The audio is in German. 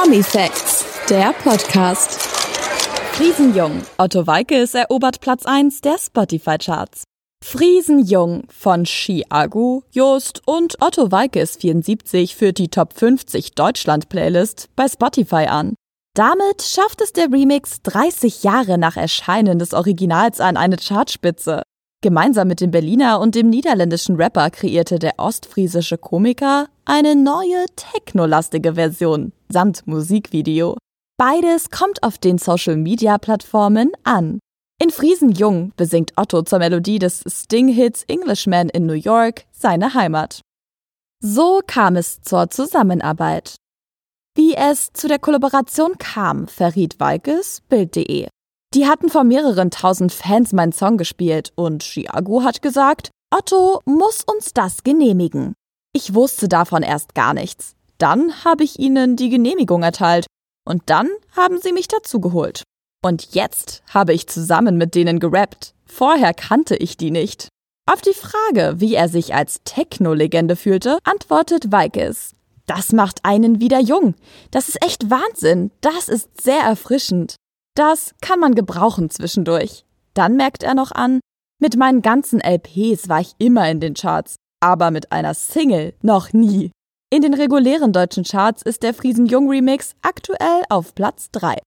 Promi Facts, der Podcast. Friesenjung, Otto Walkes erobert Platz 1 der Spotify-Charts. Friesenjung von Chiagu, Just und Otto Walkes 74 führt die Top 50 Deutschland-Playlist bei Spotify an. Damit schafft es der Remix 30 Jahre nach Erscheinen des Originals an eine Chartspitze. Gemeinsam mit dem Berliner und dem niederländischen Rapper kreierte der ostfriesische Komiker eine neue technolastige Version samt Musikvideo. Beides kommt auf den Social-Media-Plattformen an. In Friesenjung besingt Otto zur Melodie des Sting-Hits Englishman in New York seine Heimat. So kam es zur Zusammenarbeit. Wie es zu der Kollaboration kam, verriet Walkes Bild.de. Die hatten vor mehreren tausend Fans meinen Song gespielt und Chiago hat gesagt, Otto muss uns das genehmigen. Ich wusste davon erst gar nichts. Dann habe ich ihnen die Genehmigung erteilt und dann haben sie mich dazugeholt. Und jetzt habe ich zusammen mit denen gerappt. Vorher kannte ich die nicht. Auf die Frage, wie er sich als Techno-Legende fühlte, antwortet Weikes. Das macht einen wieder jung. Das ist echt Wahnsinn. Das ist sehr erfrischend. Das kann man gebrauchen zwischendurch. Dann merkt er noch an, mit meinen ganzen LPs war ich immer in den Charts, aber mit einer Single noch nie. In den regulären deutschen Charts ist der Friesenjung Remix aktuell auf Platz 3.